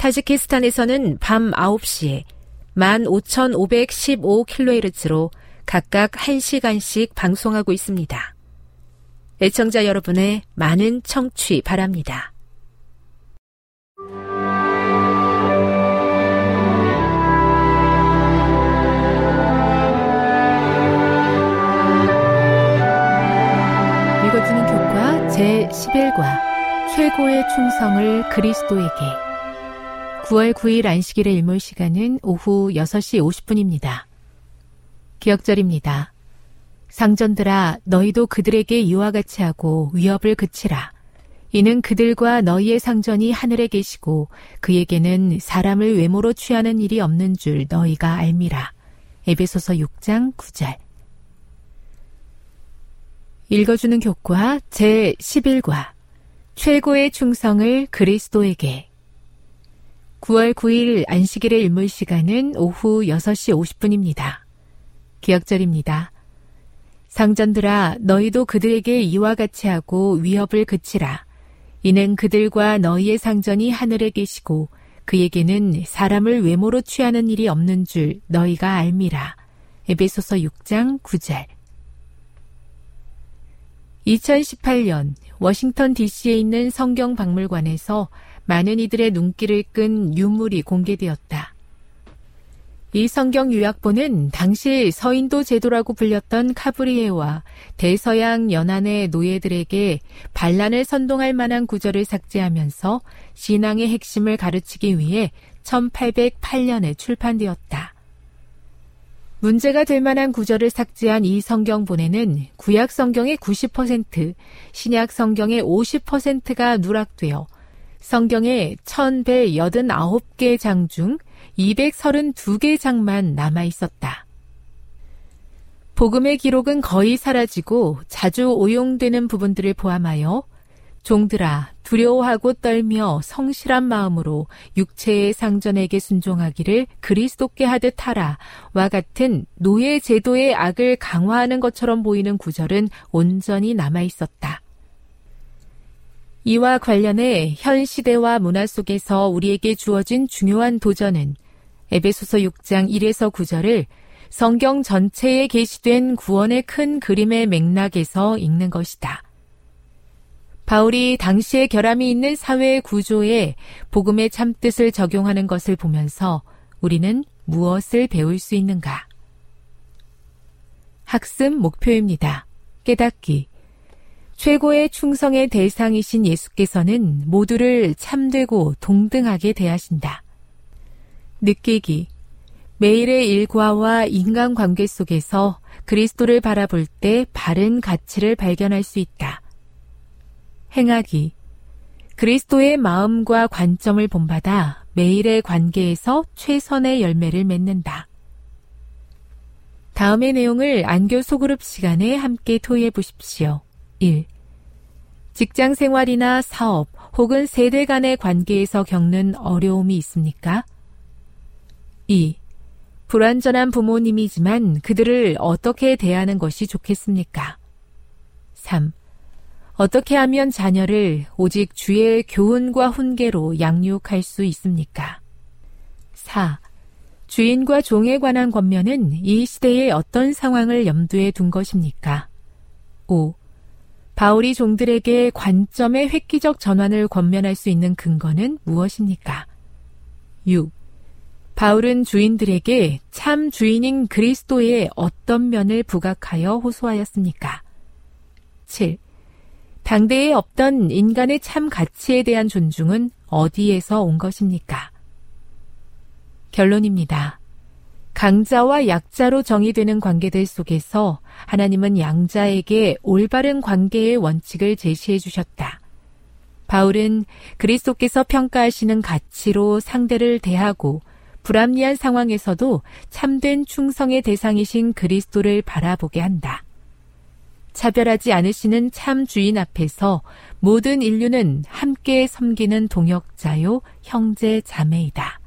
타지키스탄에서는 밤 9시에 15,515kHz로 각각 1시간씩 방송하고 있습니다. 애청자 여러분의 많은 청취 바랍니다. 읽어주는 교과 제11과 최고의 충성을 그리스도에게 9월 9일 안식일의 일몰 시간은 오후 6시 50분입니다. 기억절입니다. 상전들아 너희도 그들에게 이와 같이 하고 위협을 그치라. 이는 그들과 너희의 상전이 하늘에 계시고 그에게는 사람을 외모로 취하는 일이 없는 줄 너희가 알미라. 에베소서 6장 9절. 읽어주는 교과 제11과 최고의 충성을 그리스도에게 9월 9일 안식일의 일몰 시간은 오후 6시 50분입니다. 기억절입니다. 상전들아 너희도 그들에게 이와 같이 하고 위협을 그치라. 이는 그들과 너희의 상전이 하늘에 계시고 그에게는 사람을 외모로 취하는 일이 없는 줄 너희가 알미라. 에베소서 6장 9절. 2018년 워싱턴 DC에 있는 성경 박물관에서 많은 이들의 눈길을 끈 유물이 공개되었다. 이 성경 요약본은 당시 서인도 제도라고 불렸던 카브리에와 대서양 연안의 노예들에게 반란을 선동할 만한 구절을 삭제하면서 신앙의 핵심을 가르치기 위해 1808년에 출판되었다. 문제가 될 만한 구절을 삭제한 이 성경본에는 구약 성경의 90%, 신약 성경의 50%가 누락되어 성경의 1189개 장 중 232개 장만 남아 있었다. 복음의 기록은 거의 사라지고 자주 오용되는 부분들을 포함하여 종들아 두려워하고 떨며 성실한 마음으로 육체의 상전에게 순종하기를 그리스도께 하듯 하라와 같은 노예 제도의 악을 강화하는 것처럼 보이는 구절은 온전히 남아 있었다. 이와 관련해 현 시대와 문화 속에서 우리에게 주어진 중요한 도전은 에베소서 6장 1에서 9절을 성경 전체에 게시된 구원의 큰 그림의 맥락에서 읽는 것이다. 바울이 당시의 결함이 있는 사회의 구조에 복음의 참뜻을 적용하는 것을 보면서 우리는 무엇을 배울 수 있는가? 학습 목표입니다. 깨닫기. 최고의 충성의 대상이신 예수께서는 모두를 참되고 동등하게 대하신다. 느끼기. 매일의 일과와 인간관계 속에서 그리스도를 바라볼 때 바른 가치를 발견할 수 있다. 행하기. 그리스도의 마음과 관점을 본받아 매일의 관계에서 최선의 열매를 맺는다. 다음의 내용을 안교 소그룹 시간에 함께 토의해 보십시오. 1. 직장 생활이나 사업 혹은 세대 간의 관계에서 겪는 어려움이 있습니까? 2. 불완전한 부모님이지만 그들을 어떻게 대하는 것이 좋겠습니까? 3. 어떻게 하면 자녀를 오직 주의 교훈과 훈계로 양육할 수 있습니까? 4. 주인과 종에 관한 권면은 이 시대의 어떤 상황을 염두에 둔 것입니까? 5. 바울이 종들에게 관점의 획기적 전환을 권면할 수 있는 근거는 무엇입니까? 6. 바울은 주인들에게 참 주인인 그리스도의 어떤 면을 부각하여 호소하였습니까? 7. 당대에 없던 인간의 참 가치에 대한 존중은 어디에서 온 것입니까? 결론입니다. 강자와 약자로 정의되는 관계들 속에서 하나님은 양자에게 올바른 관계의 원칙을 제시해 주셨다. 바울은 그리스도께서 평가하시는 가치로 상대를 대하고 불합리한 상황에서도 참된 충성의 대상이신 그리스도를 바라보게 한다. 차별하지 않으시는 참 주인 앞에서 모든 인류는 함께 섬기는 동역자요, 형제 자매이다.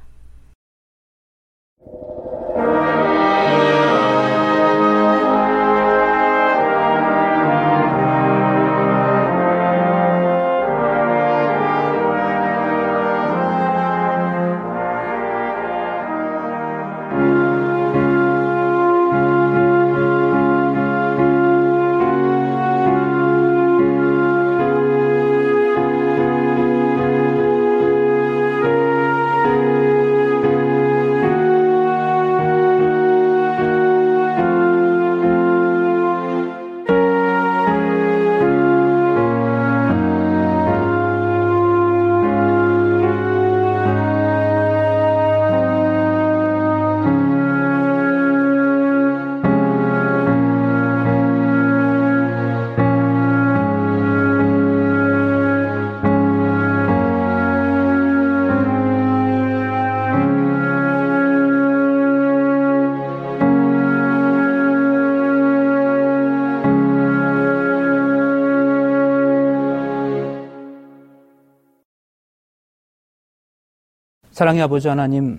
사랑의 아버지 하나님,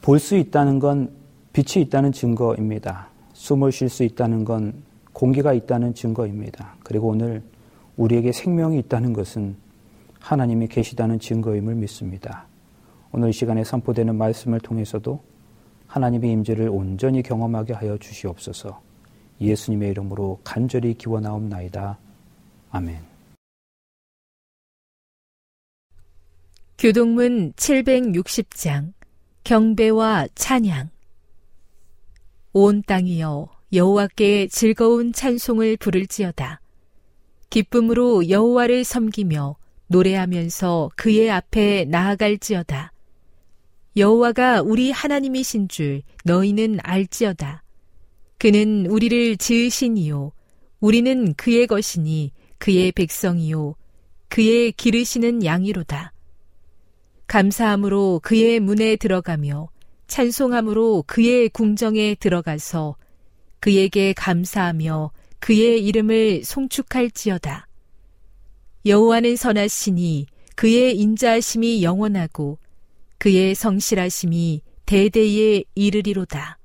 볼 수 있다는 건 빛이 있다는 증거입니다. 숨을 쉴 수 있다는 건 공기가 있다는 증거입니다. 그리고 오늘 우리에게 생명이 있다는 것은 하나님이 계시다는 증거임을 믿습니다. 오늘 이 시간에 선포되는 말씀을 통해서도 하나님의 임재를 온전히 경험하게 하여 주시옵소서. 예수님의 이름으로 간절히 기원하옵나이다. 아멘. 교동문 760장 경배와 찬양. 온 땅이여 여호와께 즐거운 찬송을 부를지어다. 기쁨으로 여호와를 섬기며 노래하면서 그의 앞에 나아갈지어다. 여호와가 우리 하나님이신 줄 너희는 알지어다. 그는 우리를 지으시니요 우리는 그의 것이니 그의 백성이요 그의 기르시는 양이로다 감사함으로 그의 문에 들어가며 찬송함으로 그의 궁정에 들어가서 그에게 감사하며 그의 이름을 송축할지어다. 여호와는 선하시니 그의 인자하심이 영원하고 그의 성실하심이 대대에 이르리로다.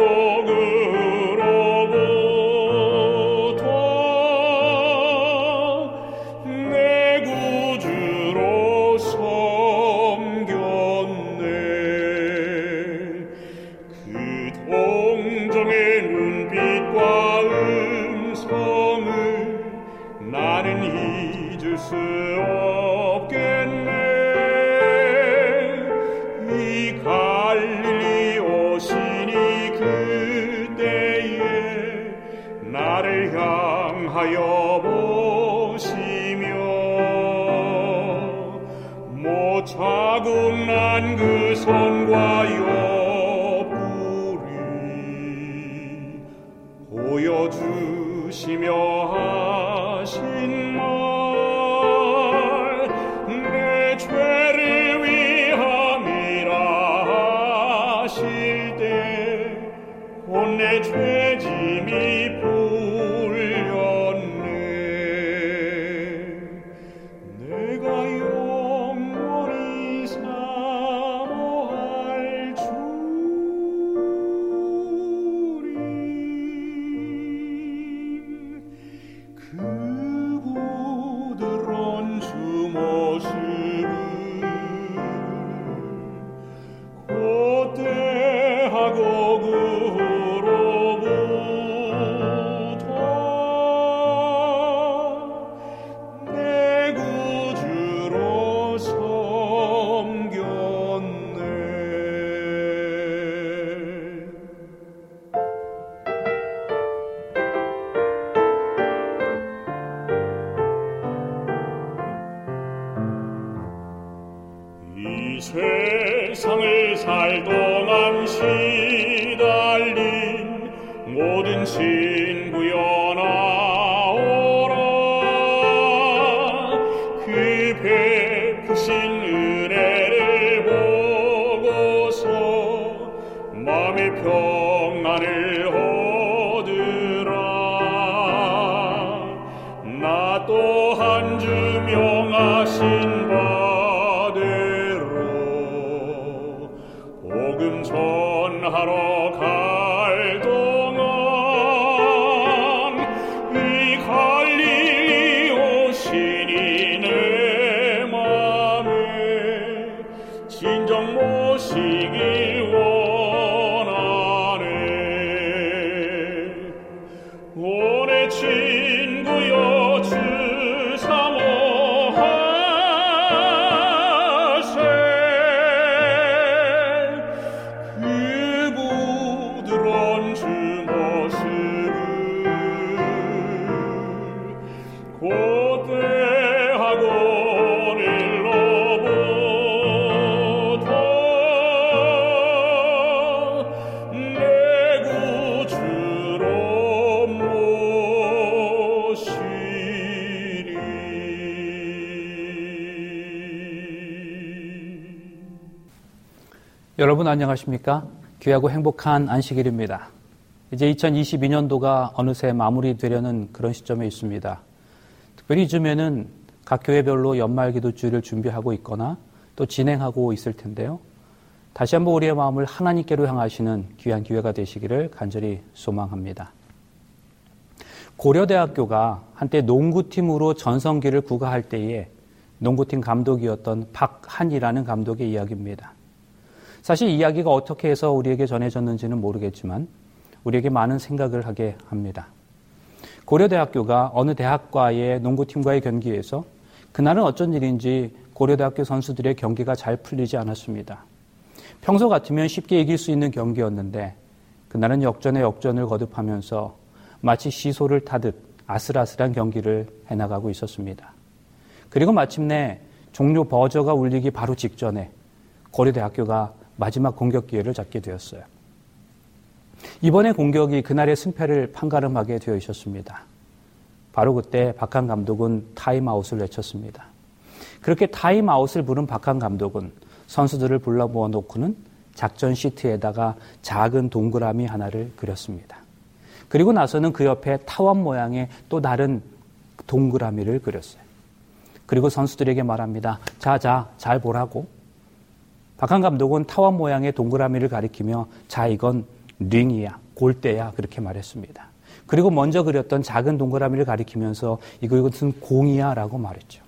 Lord. 세상을 살던 안식 안녕하십니까? 귀하고 행복한 안식일입니다. 이제 2022년도가 어느새 마무리되려는 그런 시점에 있습니다. 특별히 이쯤에는 각 교회별로 연말 기도주의를 준비하고 있거나 또 진행하고 있을 텐데요. 다시 한번 우리의 마음을 하나님께로 향하시는 귀한 기회가 되시기를 간절히 소망합니다. 고려대학교가 한때 농구팀으로 전성기를 구가할 때에 농구팀 감독이었던 박한이라는 감독의 이야기입니다. 사실 이야기가 어떻게 해서 우리에게 전해졌는지는 모르겠지만 우리에게 많은 생각을 하게 합니다. 고려대학교가 어느 대학과의 농구팀과의 경기에서 그날은 어쩐 일인지 고려대학교 선수들의 경기가 잘 풀리지 않았습니다. 평소 같으면 쉽게 이길 수 있는 경기였는데 그날은 역전에 역전을 거듭하면서 마치 시소를 타듯 아슬아슬한 경기를 해나가고 있었습니다. 그리고 마침내 종료 버저가 울리기 바로 직전에 고려대학교가 마지막 공격 기회를 잡게 되었어요. 이번에 공격이 그날의 승패를 판가름하게 되어 있었습니다. 바로 그때 박한 감독은 타임아웃을 외쳤습니다. 그렇게 타임아웃을 부른 박한 감독은 선수들을 불러 모아놓고는 작전 시트에다가 작은 동그라미 하나를 그렸습니다. 그리고 나서는 그 옆에 타원 모양의 또 다른 동그라미를 그렸어요. 그리고 선수들에게 말합니다. 자, 자, 잘 보라고. 박한 감독은 타원 모양의 동그라미를 가리키며 자 이건 링이야 골대야 그렇게 말했습니다. 그리고 먼저 그렸던 작은 동그라미를 가리키면서 이거 이것은 공이야라고 말했죠.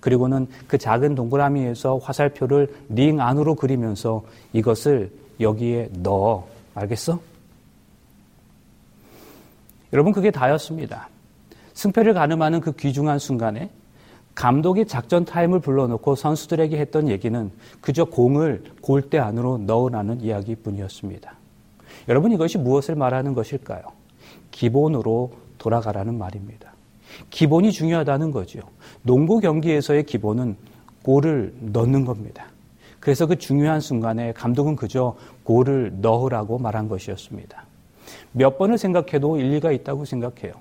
그리고는 그 작은 동그라미에서 화살표를 링 안으로 그리면서 이것을 여기에 넣어 알겠어? 여러분 그게 다였습니다. 승패를 가늠하는 그 귀중한 순간에 감독이 작전 타임을 불러놓고 선수들에게 했던 얘기는 그저 공을 골대 안으로 넣으라는 이야기뿐이었습니다. 여러분 이것이 무엇을 말하는 것일까요? 기본으로 돌아가라는 말입니다. 기본이 중요하다는 거죠. 농구 경기에서의 기본은 골을 넣는 겁니다. 그래서 그 중요한 순간에 감독은 그저 골을 넣으라고 말한 것이었습니다. 몇 번을 생각해도 일리가 있다고 생각해요.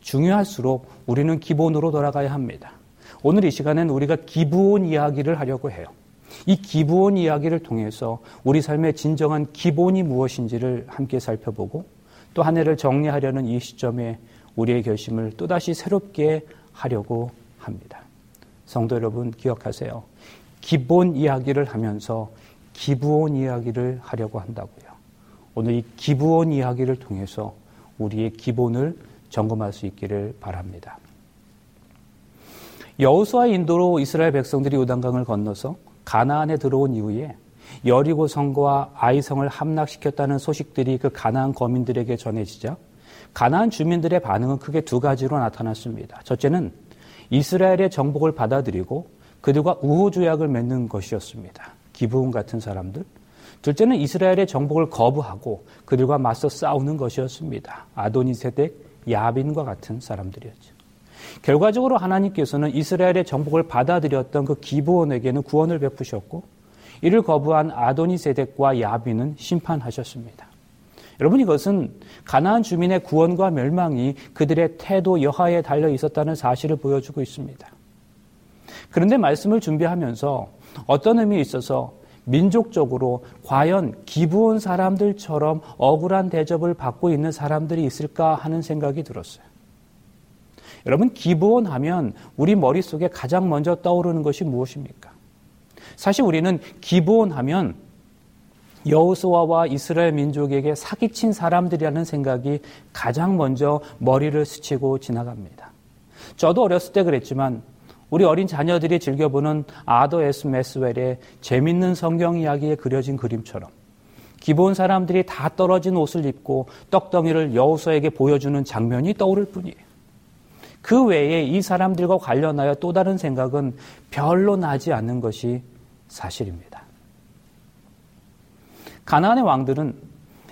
중요할수록 우리는 기본으로 돌아가야 합니다. 오늘 이 시간엔 우리가 기부온 이야기를 하려고 해요. 이 기부온 이야기를 통해서 우리 삶의 진정한 기본이 무엇인지를 함께 살펴보고 또 한 해를 정리하려는 이 시점에 우리의 결심을 또다시 새롭게 하려고 합니다. 성도 여러분 기억하세요. 기본 이야기를 하면서 기부온 이야기를 하려고 한다고요. 오늘 이 기부온 이야기를 통해서 우리의 기본을 점검할 수 있기를 바랍니다. 여호수아 인도로 이스라엘 백성들이 요단강을 건너서 가나안에 들어온 이후에 여리고 성과 아이성을 함락시켰다는 소식들이 그 가나안 거민들에게 전해지자 가나안 주민들의 반응은 크게 두 가지로 나타났습니다. 첫째는 이스라엘의 정복을 받아들이고 그들과 우호 조약을 맺는 것이었습니다. 기부온 같은 사람들. 둘째는 이스라엘의 정복을 거부하고 그들과 맞서 싸우는 것이었습니다. 아도니세덱, 야빈과 같은 사람들이었죠. 결과적으로 하나님께서는 이스라엘의 정복을 받아들였던 그 기브온에게는 구원을 베푸셨고 이를 거부한 아도니 세덱과 야비는 심판하셨습니다. 여러분 이것은 가나안 주민의 구원과 멸망이 그들의 태도 여하에 달려 있었다는 사실을 보여주고 있습니다. 그런데 말씀을 준비하면서 어떤 의미에 있어서 민족적으로 과연 기부온 사람들처럼 억울한 대접을 받고 있는 사람들이 있을까 하는 생각이 들었어요. 여러분 기부원 하면 우리 머릿속에 가장 먼저 떠오르는 것이 무엇입니까? 사실 우리는 기부원 하면 여호수아와 이스라엘 민족에게 사기친 사람들이라는 생각이 가장 먼저 머리를 스치고 지나갑니다. 저도 어렸을 때 그랬지만 우리 어린 자녀들이 즐겨보는 아더 에스 메스웰의 재밌는 성경 이야기에 그려진 그림처럼 기본 사람들이 다 떨어진 옷을 입고 떡덩이를 여호수아에게 보여주는 장면이 떠오를 뿐이에요. 그 외에 이 사람들과 관련하여 또 다른 생각은 별로 나지 않는 것이 사실입니다. 가나안의 왕들은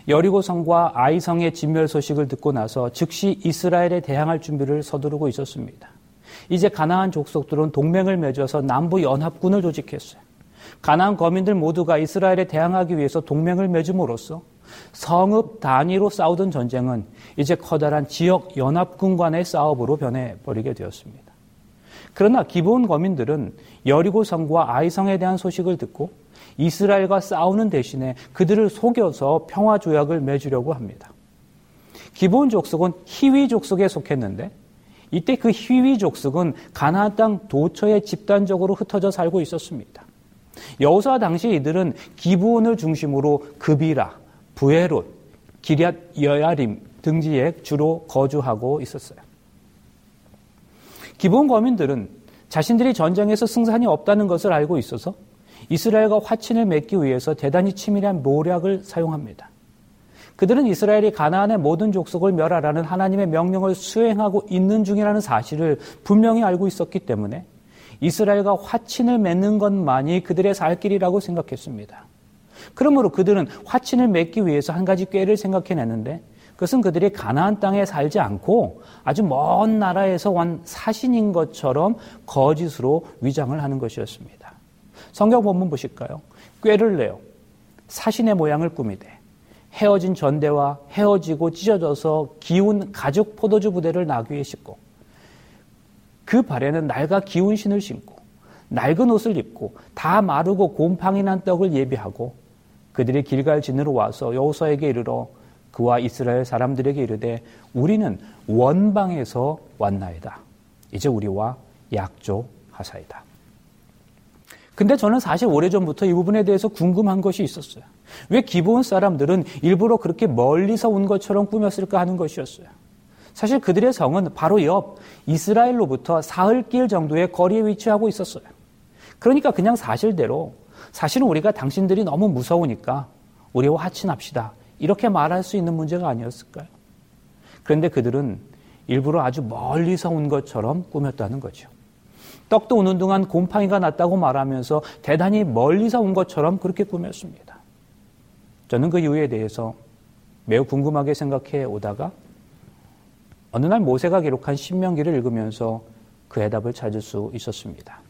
여리고성과 아이성의 진멸 소식을 듣고 나서 즉시 이스라엘에 대항할 준비를 서두르고 있었습니다. 이제 가나안 족속들은 동맹을 맺어서 남부 연합군을 조직했어요. 가나안 거민들 모두가 이스라엘에 대항하기 위해서 동맹을 맺음으로써 성읍 단위로 싸우던 전쟁은 이제 커다란 지역 연합군 간의 싸움으로 변해버리게 되었습니다. 그러나 기본 거민들은 여리고성과 아이성에 대한 소식을 듣고 이스라엘과 싸우는 대신에 그들을 속여서 평화 조약을 맺으려고 합니다. 기본 족속은 희위 족속에 속했는데 이때 그 희위 족속은 가나안 땅 도처에 집단적으로 흩어져 살고 있었습니다. 여호수아 당시 이들은 기브온을 중심으로 급이라, 부에롯, 기리앗 여야림 등지에 주로 거주하고 있었어요. 기본 거민들은 자신들이 전쟁에서 승산이 없다는 것을 알고 있어서 이스라엘과 화친을 맺기 위해서 대단히 치밀한 모략을 사용합니다. 그들은 이스라엘이 가나안의 모든 족속을 멸하라는 하나님의 명령을 수행하고 있는 중이라는 사실을 분명히 알고 있었기 때문에 이스라엘과 화친을 맺는 것만이 그들의 살 길이라고 생각했습니다. 그러므로 그들은 화친을 맺기 위해서 한 가지 꾀를 생각해냈는데 그것은 그들이 가나안 땅에 살지 않고 아주 먼 나라에서 온 사신인 것처럼 거짓으로 위장을 하는 것이었습니다. 성경 본문 보실까요? 꾀를 내요. 사신의 모양을 꾸미되 헤어진 전대와 헤어지고 찢어져서 기운 가죽 포도주 부대를 나귀에 싣고 그 발에는 낡아 기운 신을 신고 낡은 옷을 입고 다 마르고 곰팡이 난 떡을 예비하고 그들이 길갈 진으로 와서 여호수아에게 이르러 그와 이스라엘 사람들에게 이르되 우리는 원방에서 왔나이다. 이제 우리와 약조하사이다. 근데 저는 사실 오래전부터 이 부분에 대해서 궁금한 것이 있었어요. 왜 기본 사람들은 일부러 그렇게 멀리서 온 것처럼 꾸몄을까 하는 것이었어요. 사실 그들의 성은 바로 옆 이스라엘로부터 사흘길 정도의 거리에 위치하고 있었어요. 그러니까 그냥 사실대로 사실은 우리가 당신들이 너무 무서우니까 우리와 하친합시다. 이렇게 말할 수 있는 문제가 아니었을까요? 그런데 그들은 일부러 아주 멀리서 온 것처럼 꾸몄다는 거죠. 떡도 우는 동안 곰팡이가 났다고 말하면서 대단히 멀리서 온 것처럼 그렇게 꾸몄습니다. 저는 그 이유에 대해서 매우 궁금하게 생각해 오다가 어느 날 모세가 기록한 신명기를 읽으면서 그 해답을 찾을 수 있었습니다.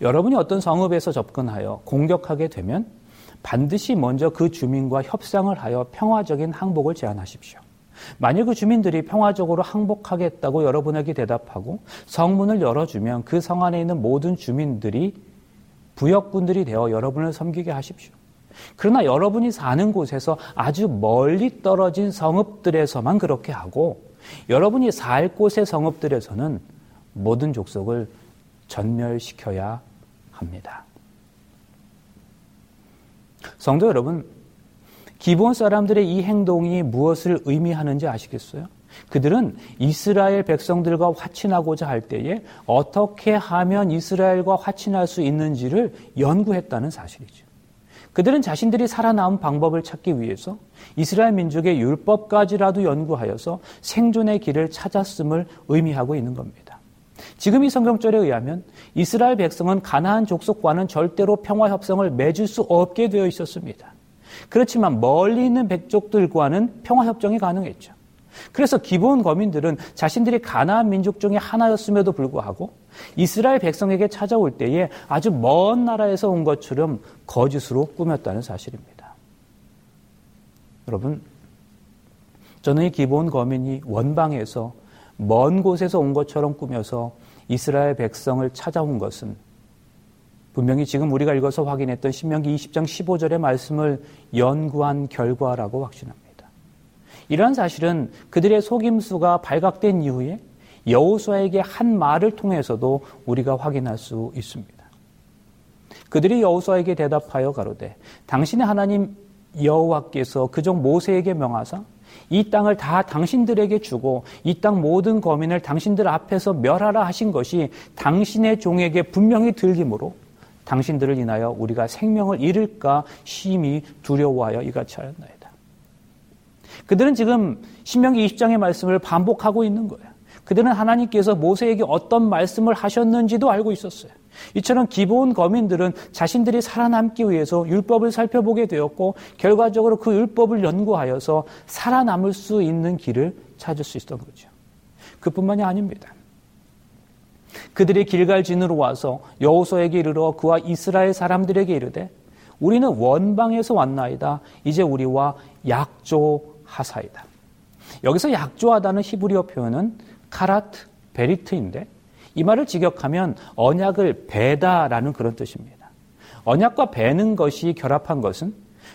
여러분이 어떤 성읍에서 접근하여 공격하게 되면 반드시 먼저 그 주민과 협상을 하여 평화적인 항복을 제안하십시오. 만일 그 주민들이 평화적으로 항복하겠다고 여러분에게 대답하고 성문을 열어주면 그 성 안에 있는 모든 주민들이 부역군들이 되어 여러분을 섬기게 하십시오. 그러나 여러분이 사는 곳에서 아주 멀리 떨어진 성읍들에서만 그렇게 하고 여러분이 살 곳의 성읍들에서는 모든 족속을 전멸시켜야 합니다. 성도 여러분, 기본 사람들의 이 행동이 무엇을 의미하는지 아시겠어요? 그들은 이스라엘 백성들과 화친하고자 할 때에 어떻게 하면 이스라엘과 화친할 수 있는지를 연구했다는 사실이죠. 그들은 자신들이 살아남은 방법을 찾기 위해서 이스라엘 민족의 율법까지라도 연구하여서 생존의 길을 찾았음을 의미하고 있는 겁니다. 지금 이 성경절에 의하면 이스라엘 백성은 가나안 족속과는 절대로 평화 협상을 맺을 수 없게 되어 있었습니다. 그렇지만 멀리 있는 백족들과는 평화 협정이 가능했죠. 그래서 기본 거민들은 자신들이 가나안 민족 중의 하나였음에도 불구하고 이스라엘 백성에게 찾아올 때에 아주 먼 나라에서 온 것처럼 거짓으로 꾸몄다는 사실입니다. 여러분, 저는 이 기본 거민이 원방에서 먼 곳에서 온 것처럼 꾸며서 이스라엘 백성을 찾아온 것은 분명히 지금 우리가 읽어서 확인했던 신명기 20장 15절의 말씀을 연구한 결과라고 확신합니다. 이러한 사실은 그들의 속임수가 발각된 이후에 여호수아에게 한 말을 통해서도 우리가 확인할 수 있습니다. 그들이 여호수아에게 대답하여 가로되 당신의 하나님 여호와께서 그종 모세에게 명하사 이 땅을 다 당신들에게 주고 이 땅 모든 거민을 당신들 앞에서 멸하라 하신 것이 당신의 종에게 분명히 들림으로 당신들을 인하여 우리가 생명을 잃을까 심히 두려워하여 이같이 하였나이다. 그들은 지금 신명기 20장의 말씀을 반복하고 있는 거예요. 그들은 하나님께서 모세에게 어떤 말씀을 하셨는지도 알고 있었어요. 이처럼 기본 거민들은 자신들이 살아남기 위해서 율법을 살펴보게 되었고 결과적으로 그 율법을 연구하여서 살아남을 수 있는 길을 찾을 수 있었던 거죠. 그뿐만이 아닙니다. 그들이 길갈진으로 와서 여호수에게 이르러 그와 이스라엘 사람들에게 이르되 우리는 원방에서 왔나이다. 이제 우리와 약조 하사이다. 여기서 약조하다는 히브리어 표현은 카라트 베리트인데 이 말을 직역하면 언약을 배다라는 그런 뜻입니다. 언약과 배는 것이 결합한 것은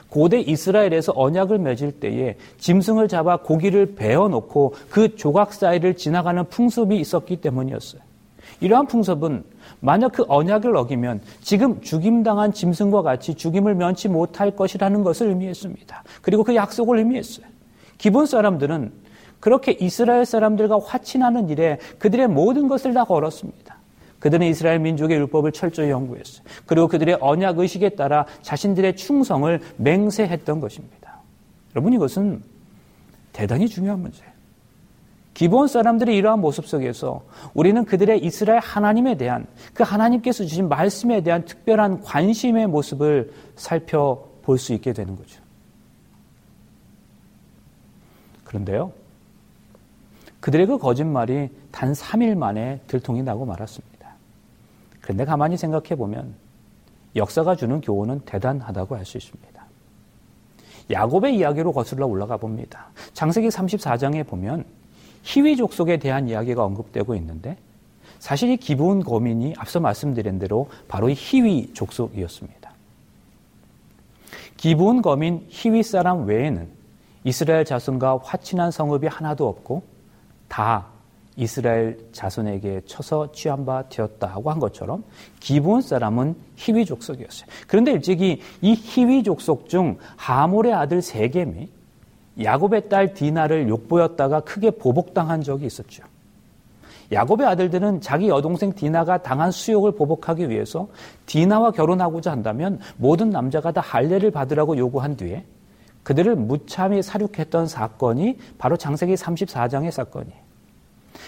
고대 이스라엘에서 언약을 맺을 때에 짐승을 잡아 고기를 베어 놓고 그 조각 사이를 지나가는 풍습이 있었기 때문이었어요. 이러한 풍습은 만약 그 언약을 어기면 지금 죽임당한 짐승과 같이 죽임을 면치 못할 것이라는 것을 의미했습니다. 그리고 그 약속을 의미했어요. 기본 사람들은 그렇게 이스라엘 사람들과 화친하는 일에 그들의 모든 것을 다 걸었습니다. 그들은 이스라엘 민족의 율법을 철저히 연구했어요. 그리고 그들의 언약 의식에 따라 자신들의 충성을 맹세했던 것입니다. 여러분 이것은 대단히 중요한 문제예요. 기본 사람들의 이러한 모습 속에서 우리는 그들의 이스라엘 하나님에 대한 그 하나님께서 주신 말씀에 대한 특별한 관심의 모습을 살펴볼 수 있게 되는 거죠. 그런데요, 그들의 그 거짓말이 단 3일 만에 들통이 나고 말았습니다. 그런데 가만히 생각해 보면 역사가 주는 교훈은 대단하다고 할 수 있습니다. 야곱의 이야기로 거슬러 올라가 봅니다. 장세기 34장에 보면 희위 족속에 대한 이야기가 언급되고 있는데 사실 이 기브온 거민이 앞서 말씀드린 대로 바로 이 희위 족속이었습니다. 기브온 거민 희위 사람 외에는 이스라엘 자손과 화친한 성읍이 하나도 없고 다 이스라엘 자손에게 쳐서 취한 바 되었다고 한 것처럼 기본 사람은 히위 족속이었어요. 그런데 일찍이 이 히위 족속 중 하몰의 아들 세겜이 야곱의 딸 디나를 욕보였다가 크게 보복당한 적이 있었죠. 야곱의 아들들은 자기 여동생 디나가 당한 수욕을 보복하기 위해서 디나와 결혼하고자 한다면 모든 남자가 다 할례를 받으라고 요구한 뒤에 그들을 무참히 사륙했던 사건이 바로 장세기 34장의 사건이에요.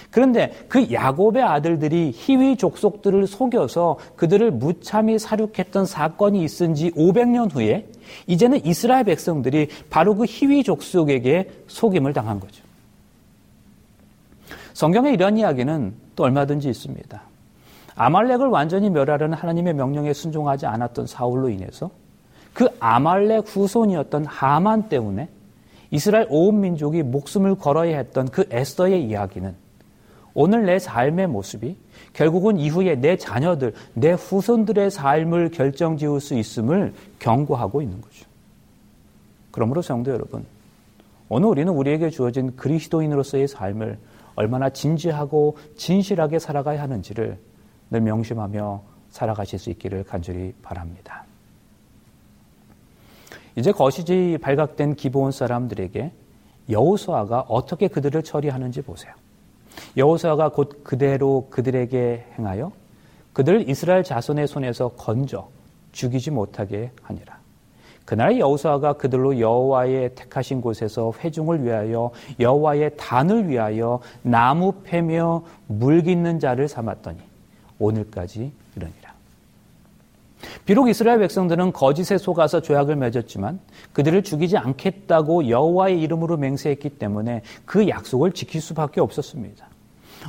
그런데 그 야곱의 아들들이 희위 족속들을 속여서 그들을 무참히 사륙했던 사건이 있은 지 500년 후에 이제는 이스라엘 백성들이 바로 그 희위 족속에게 속임을 당한 거죠. 성경에 이런 이야기는 또 얼마든지 있습니다. 아말렉을 완전히 멸하려는 하나님의 명령에 순종하지 않았던 사울로 인해서 그 아말렉 후손이었던 하만 때문에 이스라엘 온 민족이 목숨을 걸어야 했던 그 에스더의 이야기는 오늘 내 삶의 모습이 결국은 이후에 내 자녀들, 내 후손들의 삶을 결정 지을 수 있음을 경고하고 있는 거죠. 그러므로 성도 여러분, 오늘 우리는 우리에게 주어진 그리스도인으로서의 삶을 얼마나 진지하고 진실하게 살아가야 하는지를 늘 명심하며 살아가실 수 있기를 간절히 바랍니다. 이제 거시지 발각된 기본 사람들에게 여호수아가 어떻게 그들을 처리하는지 보세요. 여호수아가 곧 그대로 그들에게 행하여 그들을 이스라엘 자손의 손에서 건져 죽이지 못하게 하니라. 그날 여호수아가 그들로 여호와의 택하신 곳에서 회중을 위하여 여호와의 단을 위하여 나무 패며 물 깃는 자를 삼았더니 오늘까지 이러니라. 비록 이스라엘 백성들은 거짓에 속아서 조약을 맺었지만 그들을 죽이지 않겠다고 여호와의 이름으로 맹세했기 때문에 그 약속을 지킬 수밖에 없었습니다.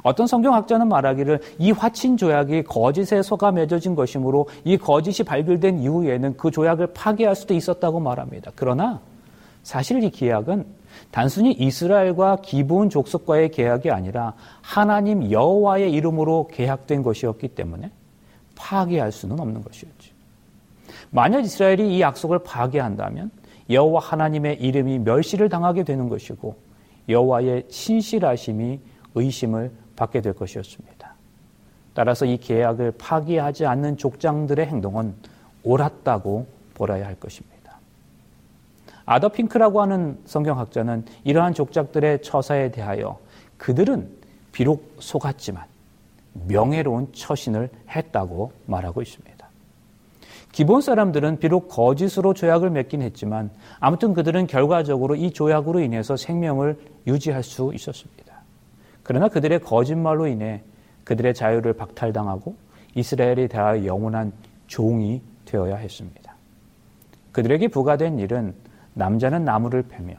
어떤 성경학자는 말하기를 이 화친 조약이 거짓에 속아 맺어진 것이므로 이 거짓이 발굴된 이후에는 그 조약을 파괴할 수도 있었다고 말합니다. 그러나 사실 이 계약은 단순히 이스라엘과 기본 족속과의 계약이 아니라 하나님 여호와의 이름으로 계약된 것이었기 때문에 파괴할 수는 없는 것이었죠. 만약 이스라엘이 이 약속을 파괴한다면 여호와 하나님의 이름이 멸시를 당하게 되는 것이고 여호와의 신실하심이 의심을 받게 될 것이었습니다. 따라서 이 계약을 파기하지 않는 족장들의 행동은 옳았다고 보아야 할 것입니다. 아더 핑크라고 하는 성경학자는 이러한 족장들의 처사에 대하여 그들은 비록 속았지만 명예로운 처신을 했다고 말하고 있습니다. 기본 사람들은 비록 거짓으로 조약을 맺긴 했지만 아무튼 그들은 결과적으로 이 조약으로 인해서 생명을 유지할 수 있었습니다. 그러나 그들의 거짓말로 인해 그들의 자유를 박탈당하고 이스라엘에 대하여 영원한 종이 되어야 했습니다. 그들에게 부과된 일은 남자는 나무를 패며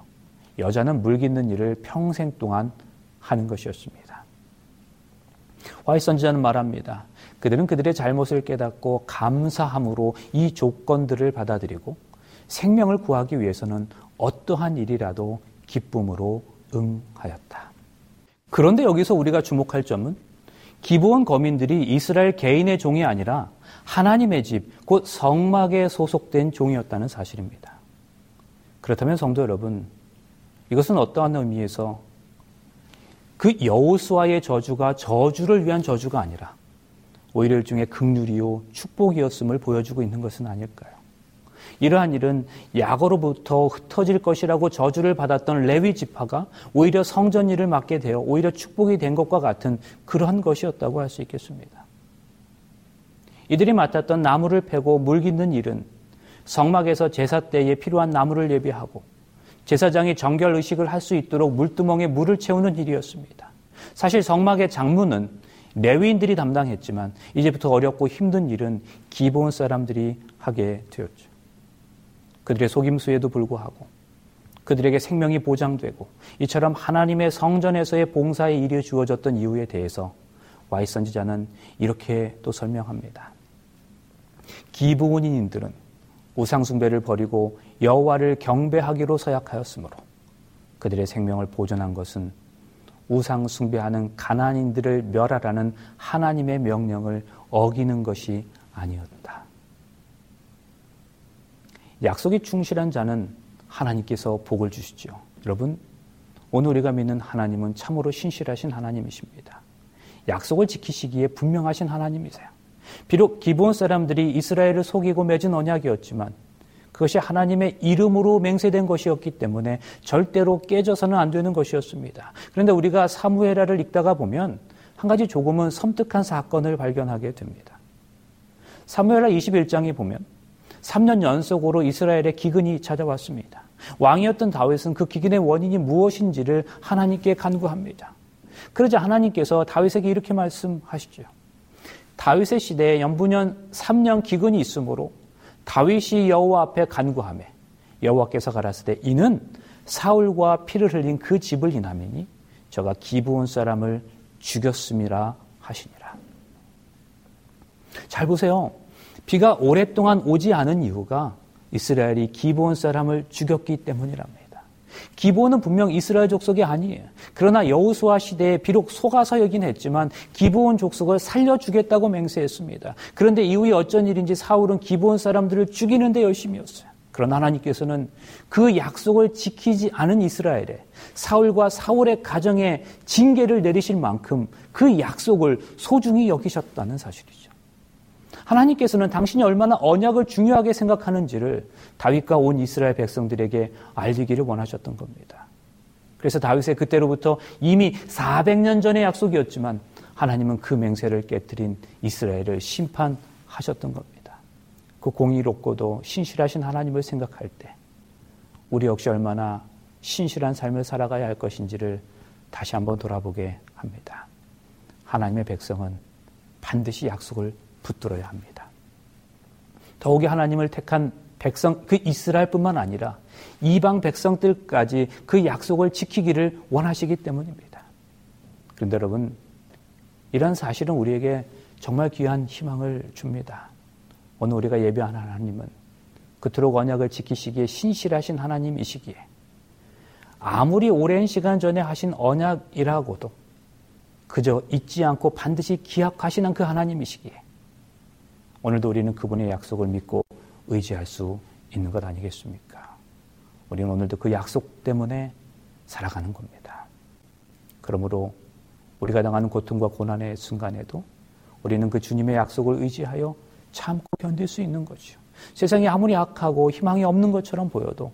여자는 물 깃는 일을 평생 동안 하는 것이었습니다. 화이 선지자는 말합니다. 그들은 그들의 잘못을 깨닫고 감사함으로 이 조건들을 받아들이고 생명을 구하기 위해서는 어떠한 일이라도 기쁨으로 응하였다. 그런데 여기서 우리가 주목할 점은 기본 거민들이 이스라엘 개인의 종이 아니라 하나님의 집, 곧 성막에 소속된 종이었다는 사실입니다. 그렇다면 성도 여러분, 이것은 어떠한 의미에서 그 여호수아의 저주가 저주를 위한 저주가 아니라 오히려 일종의 극률이요 축복이었음을 보여주고 있는 것은 아닐까요? 이러한 일은 야고로부터 흩어질 것이라고 저주를 받았던 레위 지파가 오히려 성전 일을 맡게 되어 오히려 축복이 된 것과 같은 그러한 것이었다고 할 수 있겠습니다. 이들이 맡았던 나무를 패고 물 깃는 일은 성막에서 제사 때에 필요한 나무를 예비하고 제사장이 정결 의식을 할 수 있도록 물두멍에 물을 채우는 일이었습니다. 사실 성막의 장문은 레위인들이 담당했지만 이제부터 어렵고 힘든 일은 기본 사람들이 하게 되었죠. 그들의 속임수에도 불구하고 그들에게 생명이 보장되고 이처럼 하나님의 성전에서의 봉사의 일이 주어졌던 이유에 대해서 와이 선지자는 이렇게 또 설명합니다. 기브온인들은 우상숭배를 버리고 여호와를 경배하기로 서약하였으므로 그들의 생명을 보존한 것은 우상 숭배하는 가난인들을 멸하라는 하나님의 명령을 어기는 것이 아니었다. 약속이 충실한 자는 하나님께서 복을 주시죠. 여러분, 오늘 우리가 믿는 하나님은 참으로 신실하신 하나님이십니다. 약속을 지키시기에 분명하신 하나님이세요. 비록 기본 사람들이 이스라엘을 속이고 맺은 언약이었지만 그것이 하나님의 이름으로 맹세된 것이었기 때문에 절대로 깨져서는 안 되는 것이었습니다. 그런데 우리가 사무엘하를 읽다가 보면 한 가지 조금은 섬뜩한 사건을 발견하게 됩니다. 사무엘하 21장에 보면 3년 연속으로 이스라엘의 기근이 찾아왔습니다. 왕이었던 다윗은 그 기근의 원인이 무엇인지를 하나님께 간구합니다. 그러자 하나님께서 다윗에게 이렇게 말씀하시죠. 다윗의 시대에 연부년 3년 기근이 있으므로 다윗이 여호와 앞에 간구하며 여호와께서 가라사대 이는 사울과 피를 흘린 그 집을 인하매니 저가 기부온 사람을 죽였음이라 하시니라. 잘 보세요. 비가 오랫동안 오지 않은 이유가 이스라엘이 기브온 사람을 죽였기 때문이랍니다. 기브온은 분명 이스라엘 족속이 아니에요. 그러나 여우수아 시대에 비록 속아서 여긴 했지만 기브온 족속을 살려주겠다고 맹세했습니다. 그런데 이후에 어쩐 일인지 사울은 기브온 사람들을 죽이는 데 열심이었어요. 그러나 하나님께서는 그 약속을 지키지 않은 이스라엘에 사울과 사울의 가정에 징계를 내리실 만큼 그 약속을 소중히 여기셨다는 사실이죠. 하나님께서는 당신이 얼마나 언약을 중요하게 생각하는지를 다윗과 온 이스라엘 백성들에게 알리기를 원하셨던 겁니다. 그래서 다윗의 그때로부터 이미 400년 전의 약속이었지만 하나님은 그 맹세를 깨뜨린 이스라엘을 심판하셨던 겁니다. 그 공의롭고도 신실하신 하나님을 생각할 때 우리 역시 얼마나 신실한 삶을 살아가야 할 것인지를 다시 한번 돌아보게 합니다. 하나님의 백성은 반드시 약속을 붙들어야 합니다. 더욱이 하나님을 택한 백성, 그 이스라엘뿐만 아니라 이방 백성들까지 그 약속을 지키기를 원하시기 때문입니다. 그런데 여러분, 이런 사실은 우리에게 정말 귀한 희망을 줍니다. 오늘 우리가 예배하는 하나님은 그토록 언약을 지키시기에 신실하신 하나님이시기에 아무리 오랜 시간 전에 하신 언약이라고도 그저 잊지 않고 반드시 기약하시는 그 하나님이시기에 오늘도 우리는 그분의 약속을 믿고 의지할 수 있는 것 아니겠습니까? 우리는 오늘도 그 약속 때문에 살아가는 겁니다. 그러므로 우리가 당하는 고통과 고난의 순간에도 우리는 그 주님의 약속을 의지하여 참고 견딜 수 있는 거죠. 세상이 아무리 악하고 희망이 없는 것처럼 보여도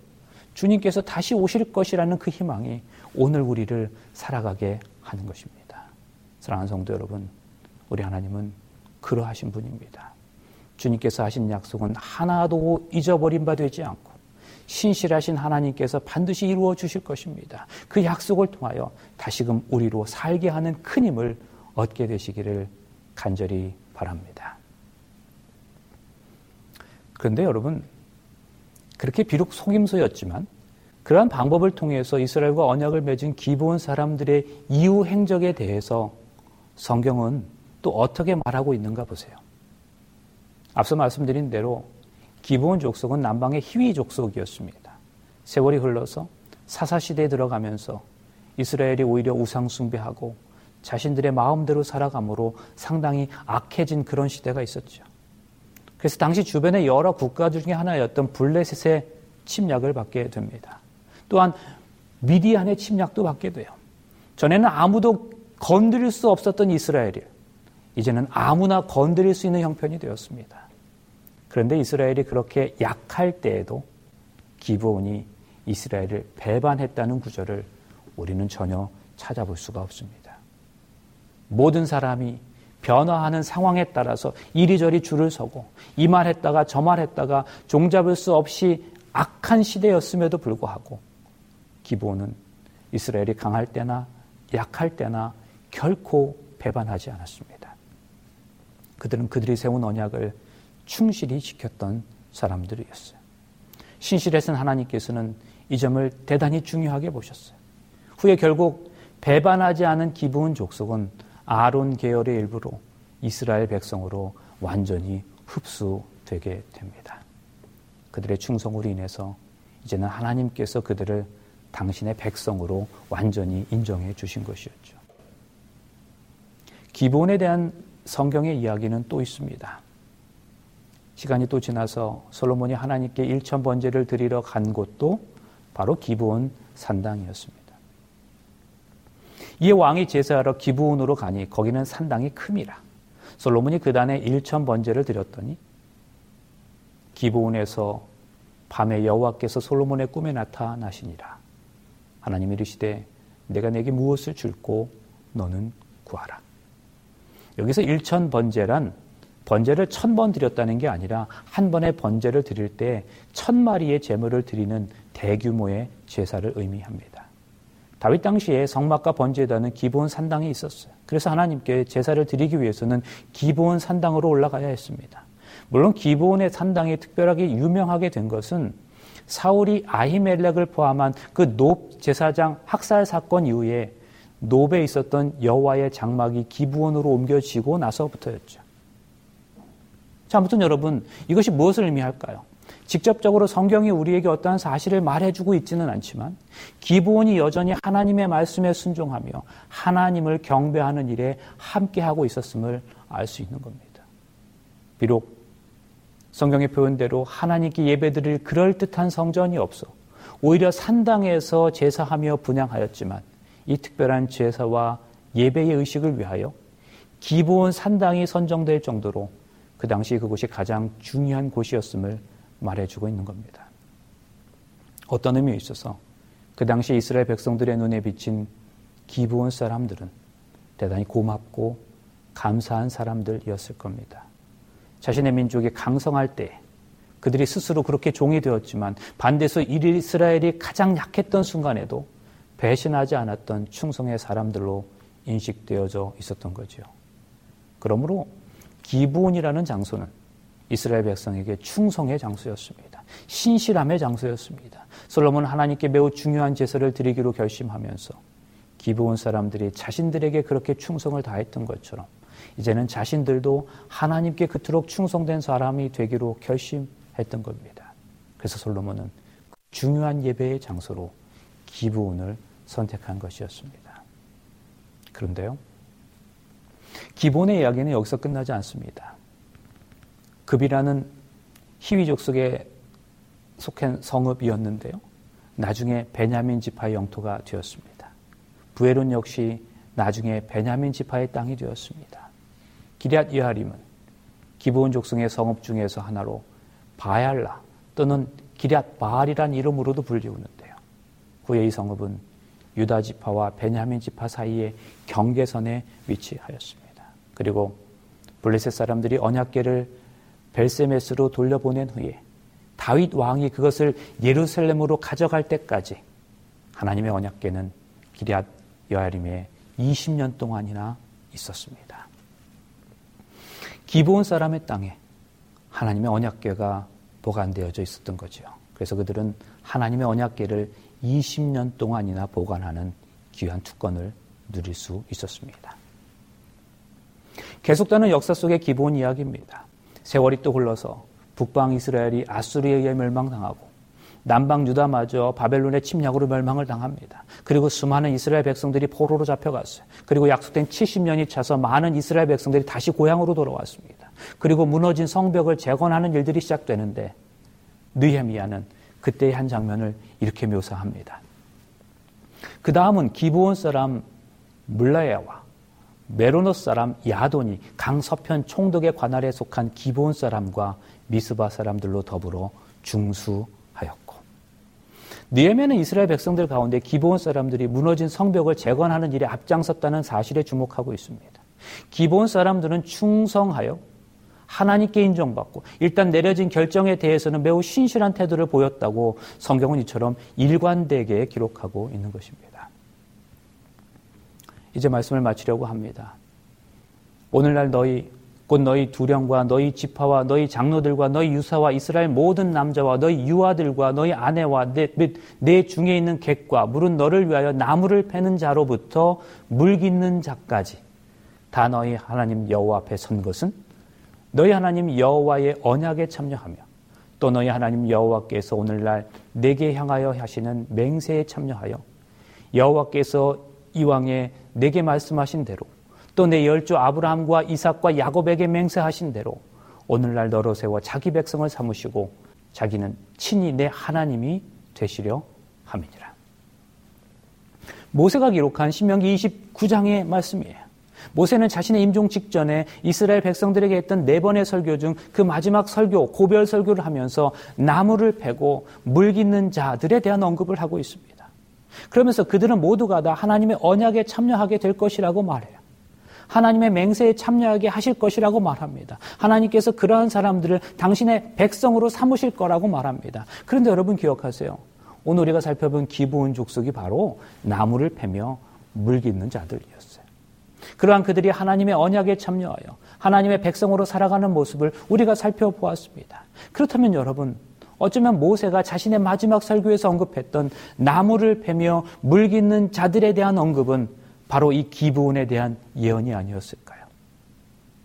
주님께서 다시 오실 것이라는 그 희망이 오늘 우리를 살아가게 하는 것입니다. 사랑하는 성도 여러분, 우리 하나님은 그러하신 분입니다. 주님께서 하신 약속은 하나도 잊어버린 바 되지 않고 신실하신 하나님께서 반드시 이루어 주실 것입니다. 그 약속을 통하여 다시금 우리로 살게 하는 큰 힘을 얻게 되시기를 간절히 바랍니다. 그런데 여러분, 그렇게 비록 속임수였지만 그러한 방법을 통해서 이스라엘과 언약을 맺은 기본 사람들의 이후 행적에 대해서 성경은 또 어떻게 말하고 있는가 보세요. 앞서 말씀드린 대로 기본 족속은 남방의 희위 족속이었습니다. 세월이 흘러서 사사시대에 들어가면서 이스라엘이 오히려 우상숭배하고 자신들의 마음대로 살아감으로 상당히 악해진 그런 시대가 있었죠. 그래서 당시 주변의 여러 국가 중에 하나였던 블레셋의 침략을 받게 됩니다. 또한 미디안의 침략도 받게 돼요. 전에는 아무도 건드릴 수 없었던 이스라엘이 이제는 아무나 건드릴 수 있는 형편이 되었습니다. 그런데 이스라엘이 그렇게 약할 때에도 기브온이 이스라엘을 배반했다는 구절을 우리는 전혀 찾아볼 수가 없습니다. 모든 사람이 변화하는 상황에 따라서 이리저리 줄을 서고 이 말 했다가 저 말 했다가 종잡을 수 없이 악한 시대였음에도 불구하고 기본은 이스라엘이 강할 때나 약할 때나 결코 배반하지 않았습니다. 그들은 그들이 세운 언약을 충실히 지켰던 사람들이었어요. 신실했은 하나님께서는 이 점을 대단히 중요하게 보셨어요. 후에 결국 배반하지 않은 기브온 족속은 아론 계열의 일부로 이스라엘 백성으로 완전히 흡수되게 됩니다. 그들의 충성으로 인해서 이제는 하나님께서 그들을 당신의 백성으로 완전히 인정해 주신 것이었죠. 기본에 대한 성경의 이야기는 또 있습니다. 시간이 또 지나서 솔로몬이 하나님께 일천 번제를 드리러 간 곳도 바로 기브온 산당이었습니다. 이에 왕이 제사하러 기브온으로 가니 거기는 산당이 큼이라. 솔로몬이 그 단에 일천 번제를 드렸더니 기브온에서 밤에 여호와께서 솔로몬의 꿈에 나타나시니라. 하나님이 이르시되 내가 내게 무엇을 줄고 너는 구하라. 여기서 일천 번제란 번제를 천 번 드렸다는 게 아니라 한 번의 번제를 드릴 때 천 마리의 제물을 드리는 대규모의 제사를 의미합니다. 다윗 당시에 성막과 번제에다는 기본 산당이 있었어요. 그래서 하나님께 제사를 드리기 위해서는 기본 산당으로 올라가야 했습니다. 물론 기본의 산당이 특별하게 유명하게 된 것은 사울이 아히멜렉을 포함한 그 높 제사장 학살 사건 이후에 노베에 있었던 여호와의 장막이 기부원으로 옮겨지고 나서부터였죠. 자, 아무튼 여러분, 이것이 무엇을 의미할까요? 직접적으로 성경이 우리에게 어떠한 사실을 말해주고 있지는 않지만 기본이 여전히 하나님의 말씀에 순종하며 하나님을 경배하는 일에 함께하고 있었음을 알 수 있는 겁니다. 비록 성경의 표현대로 하나님께 예배드릴 그럴듯한 성전이 없어 오히려 산당에서 제사하며 분양하였지만 이 특별한 제사와 예배의 의식을 위하여 기본 산당이 선정될 정도로 그 당시 그곳이 가장 중요한 곳이었음을 말해주고 있는 겁니다. 어떤 의미에 있어서 그 당시 이스라엘 백성들의 눈에 비친 기브온 사람들은 대단히 고맙고 감사한 사람들이었을 겁니다. 자신의 민족이 강성할 때 그들이 스스로 그렇게 종이 되었지만 반대서 이스라엘이 가장 약했던 순간에도 배신하지 않았던 충성의 사람들로 인식되어져 있었던 거죠. 그러므로 기브온이라는 장소는 이스라엘 백성에게 충성의 장소였습니다. 신실함의 장소였습니다. 솔로몬은 하나님께 매우 중요한 제사를 드리기로 결심하면서 기브온 사람들이 자신들에게 그렇게 충성을 다했던 것처럼 이제는 자신들도 하나님께 그토록 충성된 사람이 되기로 결심했던 겁니다. 그래서 솔로몬은 중요한 예배의 장소로 기브온을 선택한 것이었습니다. 그런데요. 기본의 이야기는 여기서 끝나지 않습니다. 급이라는 희위족 속에 속한 성읍이었는데요. 나중에 베냐민 지파의 영토가 되었습니다. 부에론 역시 나중에 베냐민 지파의 땅이 되었습니다. 기리앗 여하림은 기본 족성의 성읍 중에서 하나로 바얄라 또는 기리앗 바알이란 이름으로도 불리우는데요. 후에 이 성읍은 유다 지파와 베냐민 지파 사이의 경계선에 위치하였습니다. 그리고 블레셋 사람들이 언약궤를 벨세메스로 돌려보낸 후에 다윗 왕이 그것을 예루살렘으로 가져갈 때까지 하나님의 언약궤는 기리앗 여아림에 20년 동안이나 있었습니다. 기본 사람의 땅에 하나님의 언약궤가 보관되어져 있었던 거죠. 그래서 그들은 하나님의 언약궤를 20년 동안이나 보관하는 귀한 특권을 누릴 수 있었습니다. 계속되는 역사 속의 기본 이야기입니다. 세월이 또 흘러서 북방 이스라엘이 아수리에 의해 멸망당하고 남방 유다마저 바벨론의 침략으로 멸망을 당합니다. 그리고 수많은 이스라엘 백성들이 포로로 잡혀갔어요. 그리고 약속된 70년이 차서 많은 이스라엘 백성들이 다시 고향으로 돌아왔습니다. 그리고 무너진 성벽을 재건하는 일들이 시작되는데 느헤미야는 그때의 한 장면을 이렇게 묘사합니다. 그 다음은 기브온 사람 물라야와 메로노스 사람 야돈이 강서편 총독의 관할에 속한 기브온 사람과 미스바 사람들로 더불어 중수하였고 니에메는 이스라엘 백성들 가운데 기브온 사람들이 무너진 성벽을 재건하는 일에 앞장섰다는 사실에 주목하고 있습니다. 기브온 사람들은 충성하여 하나님께 인정받고 일단 내려진 결정에 대해서는 매우 신실한 태도를 보였다고 성경은 이처럼 일관되게 기록하고 있는 것입니다. 이제 말씀을 마치려고 합니다. 오늘날 너희 곧 너희 두령과 너희 지파와 너희 장로들과 너희 유사와 이스라엘 모든 남자와 너희 유아들과 너희 아내와 내, 내 중에 있는 객과 물은 너를 위하여 나무를 패는 자로부터 물 깃는 자까지 다 너희 하나님 여호와 앞에 선 것은 너희 하나님 여호와의 언약에 참여하며 또 너희 하나님 여호와께서 오늘날 내게 향하여 하시는 맹세에 참여하여 여호와께서 이왕에 내게 말씀하신 대로 또 내 열조 아브라함과 이삭과 야곱에게 맹세하신 대로 오늘날 너로 세워 자기 백성을 삼으시고 자기는 친히 내 하나님이 되시려 함이니라. 모세가 기록한 신명기 29장의 말씀이에요. 모세는 자신의 임종 직전에 이스라엘 백성들에게 했던 네 번의 설교 중 그 마지막 설교, 고별 설교를 하면서 나무를 패고 물 깃는 자들에 대한 언급을 하고 있습니다. 그러면서 그들은 모두가 다 하나님의 언약에 참여하게 될 것이라고 말해요. 하나님의 맹세에 참여하게 하실 것이라고 말합니다. 하나님께서 그러한 사람들을 당신의 백성으로 삼으실 거라고 말합니다. 그런데 여러분 기억하세요. 오늘 우리가 살펴본 기부온 족속이 바로 나무를 패며 물 깃는 자들이었어요. 그러한 그들이 하나님의 언약에 참여하여 하나님의 백성으로 살아가는 모습을 우리가 살펴보았습니다. 그렇다면 여러분, 어쩌면 모세가 자신의 마지막 설교에서 언급했던 나무를 패며 물 깃는 자들에 대한 언급은 바로 이 기브온에 대한 예언이 아니었을까요?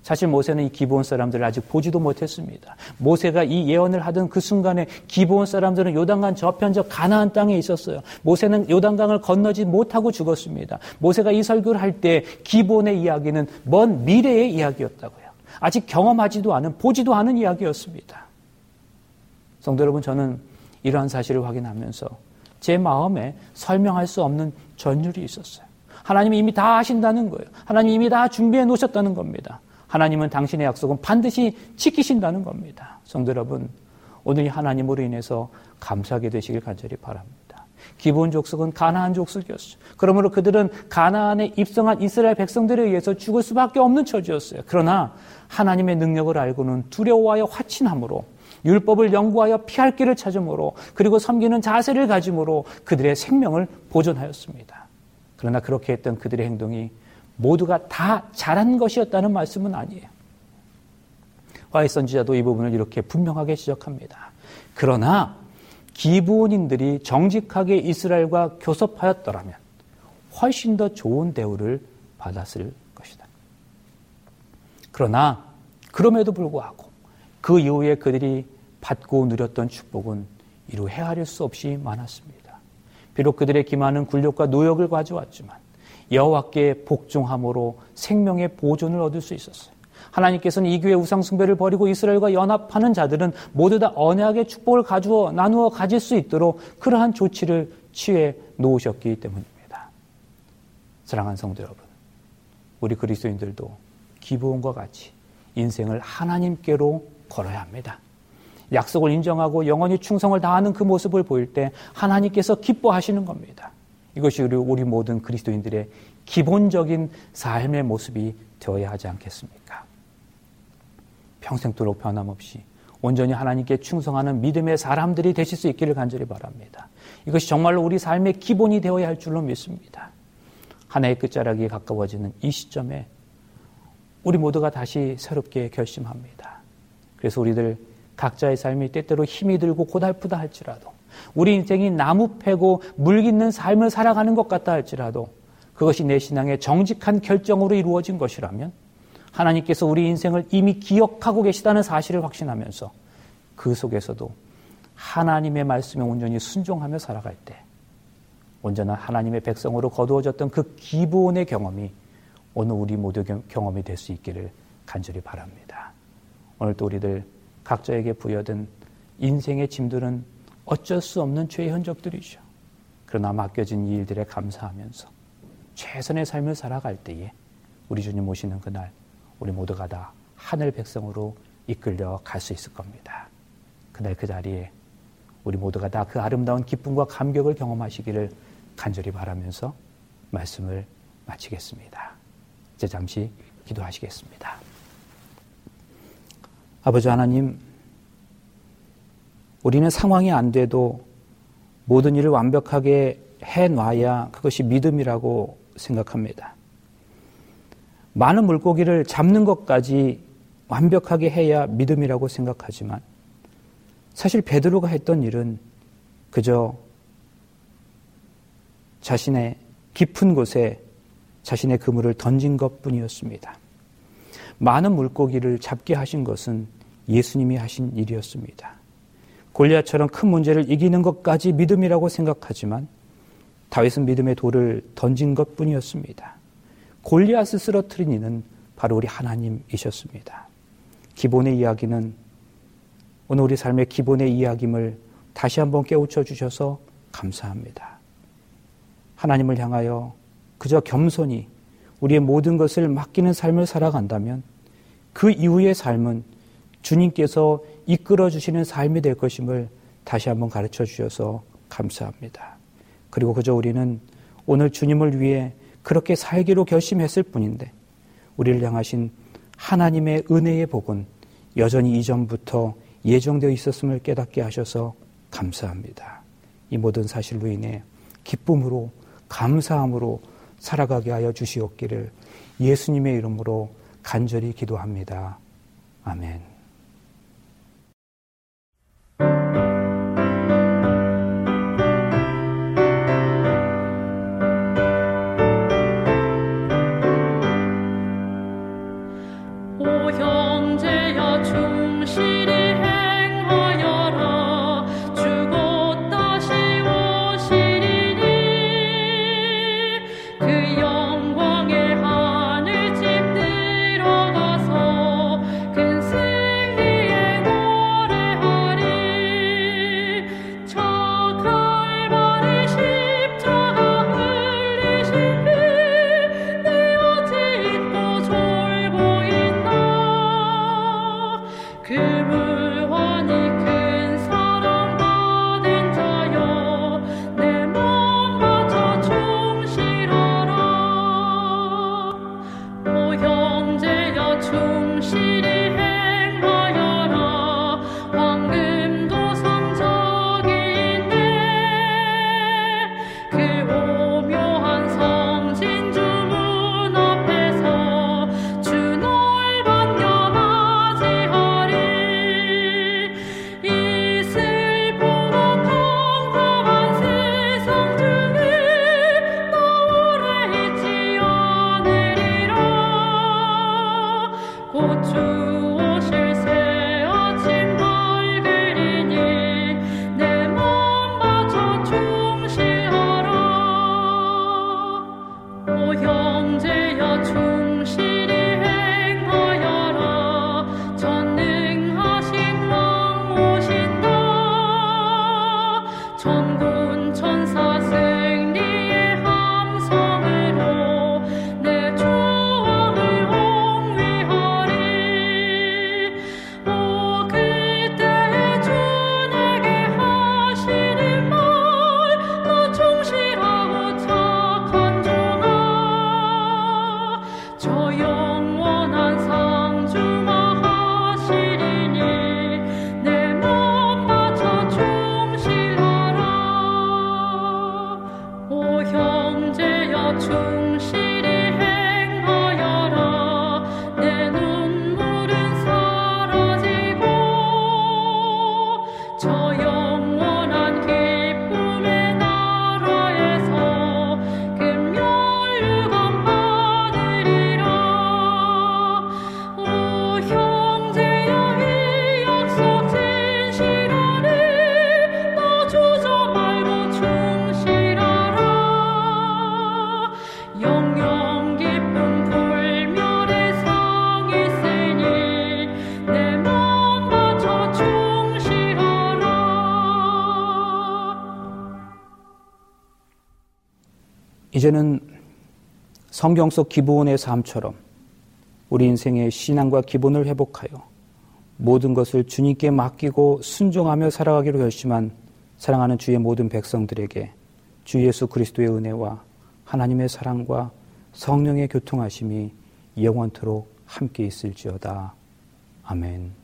사실 모세는 이 기브온 사람들을 아직 보지도 못했습니다. 모세가 이 예언을 하던 그 순간에 기브온 사람들은 요단강 저편 저 가나안 땅에 있었어요. 모세는 요단강을 건너지 못하고 죽었습니다. 모세가 이 설교를 할 때 기브온의 이야기는 먼 미래의 이야기였다고요. 아직 경험하지도 않은 보지도 않은 이야기였습니다. 성도 여러분 저는 이러한 사실을 확인하면서 제 마음에 설명할 수 없는 전율이 있었어요. 하나님이 이미 다 하신다는 거예요. 하나님이 이미 다 준비해 놓으셨다는 겁니다. 하나님은 당신의 약속은 반드시 지키신다는 겁니다. 성도 여러분, 오늘 하나님으로 인해서 감사하게 되시길 간절히 바랍니다. 기본 족속은 가나안 족속이었어요. 그러므로 그들은 가나안에 입성한 이스라엘 백성들에 의해서 죽을 수밖에 없는 처지였어요. 그러나 하나님의 능력을 알고는 두려워하여 화친함으로 율법을 연구하여 피할 길을 찾음으로 그리고 섬기는 자세를 가짐으로 그들의 생명을 보존하였습니다. 그러나 그렇게 했던 그들의 행동이 모두가 다 잘한 것이었다는 말씀은 아니에요. 화이 선지자도 이 부분을 이렇게 분명하게 지적합니다. 그러나 기부원인들이 정직하게 이스라엘과 교섭하였더라면 훨씬 더 좋은 대우를 받았을 것이다. 그러나 그럼에도 불구하고 그 이후에 그들이 받고 누렸던 축복은 이루 헤아릴 수 없이 많았습니다. 비록 그들의 기만은 굴욕과 노역을 가져왔지만 여호와께 복종함으로 생명의 보존을 얻을 수 있었어요. 하나님께서는 이교의 우상 숭배를 버리고 이스라엘과 연합하는 자들은 모두 다 언약의 축복을 가주어 나누어 가질 수 있도록 그러한 조치를 취해 놓으셨기 때문입니다. 사랑하는 성도 여러분, 우리 그리스도인들도 기부원과 같이 인생을 하나님께로 걸어야 합니다. 약속을 인정하고 영원히 충성을 다하는 그 모습을 보일 때 하나님께서 기뻐하시는 겁니다. 이것이 우리 모든 그리스도인들의 기본적인 삶의 모습이 되어야 하지 않겠습니까? 평생도록 변함없이 온전히 하나님께 충성하는 믿음의 사람들이 되실 수 있기를 간절히 바랍니다. 이것이 정말로 우리 삶의 기본이 되어야 할 줄로 믿습니다. 하나의 끝자락이 가까워지는 이 시점에 우리 모두가 다시 새롭게 결심합니다. 그래서 우리들 각자의 삶이 때때로 힘이 들고 고달프다 할지라도 우리 인생이 나무 패고 물 깃는 삶을 살아가는 것 같다 할지라도 그것이 내 신앙의 정직한 결정으로 이루어진 것이라면 하나님께서 우리 인생을 이미 기억하고 계시다는 사실을 확신하면서 그 속에서도 하나님의 말씀에 온전히 순종하며 살아갈 때 온전한 하나님의 백성으로 거두어졌던 그 기본의 경험이 오늘 우리 모두 경험이 될 수 있기를 간절히 바랍니다. 오늘도 우리들 각자에게 부여된 인생의 짐들은 어쩔 수 없는 죄의 흔적들이죠. 그러나 맡겨진 이 일들에 감사하면서 최선의 삶을 살아갈 때에 우리 주님 오시는 그날 우리 모두가 다 하늘 백성으로 이끌려 갈 수 있을 겁니다. 그날 그 자리에 우리 모두가 다 그 아름다운 기쁨과 감격을 경험하시기를 간절히 바라면서 말씀을 마치겠습니다. 이제 잠시 기도하시겠습니다. 아버지 하나님, 우리는 상황이 안 돼도 모든 일을 완벽하게 해놔야 그것이 믿음이라고 생각합니다. 많은 물고기를 잡는 것까지 완벽하게 해야 믿음이라고 생각하지만 사실 베드로가 했던 일은 그저 자신의 깊은 곳에 자신의 그물을 던진 것 뿐이었습니다. 많은 물고기를 잡게 하신 것은 예수님이 하신 일이었습니다. 골리앗처럼 큰 문제를 이기는 것까지 믿음이라고 생각하지만 다윗은 믿음의 돌을 던진 것 뿐이었습니다. 골리앗을 쓰러뜨린 이는 바로 우리 하나님이셨습니다. 기본의 이야기는 오늘 우리 삶의 기본의 이야기임을 다시 한번 깨우쳐 주셔서 감사합니다. 하나님을 향하여 그저 겸손히 우리의 모든 것을 맡기는 삶을 살아간다면 그 이후의 삶은 주님께서 이끌어 주시는 삶이 될 것임을 다시 한번 가르쳐 주셔서 감사합니다. 그리고 그저 우리는 오늘 주님을 위해 그렇게 살기로 결심했을 뿐인데 우리를 향하신 하나님의 은혜의 복은 여전히 이전부터 예정되어 있었음을 깨닫게 하셔서 감사합니다. 이 모든 사실로 인해 기쁨으로 감사함으로 살아가게 하여 주시옵기를 예수님의 이름으로 간절히 기도합니다. 아멘. 이제는 성경 속 기본의 삶처럼 우리 인생의 신앙과 기본을 회복하여 모든 것을 주님께 맡기고 순종하며 살아가기로 결심한 사랑하는 주의 모든 백성들에게 주 예수 그리스도의 은혜와 하나님의 사랑과 성령의 교통하심이 영원토록 함께 있을지어다. 아멘.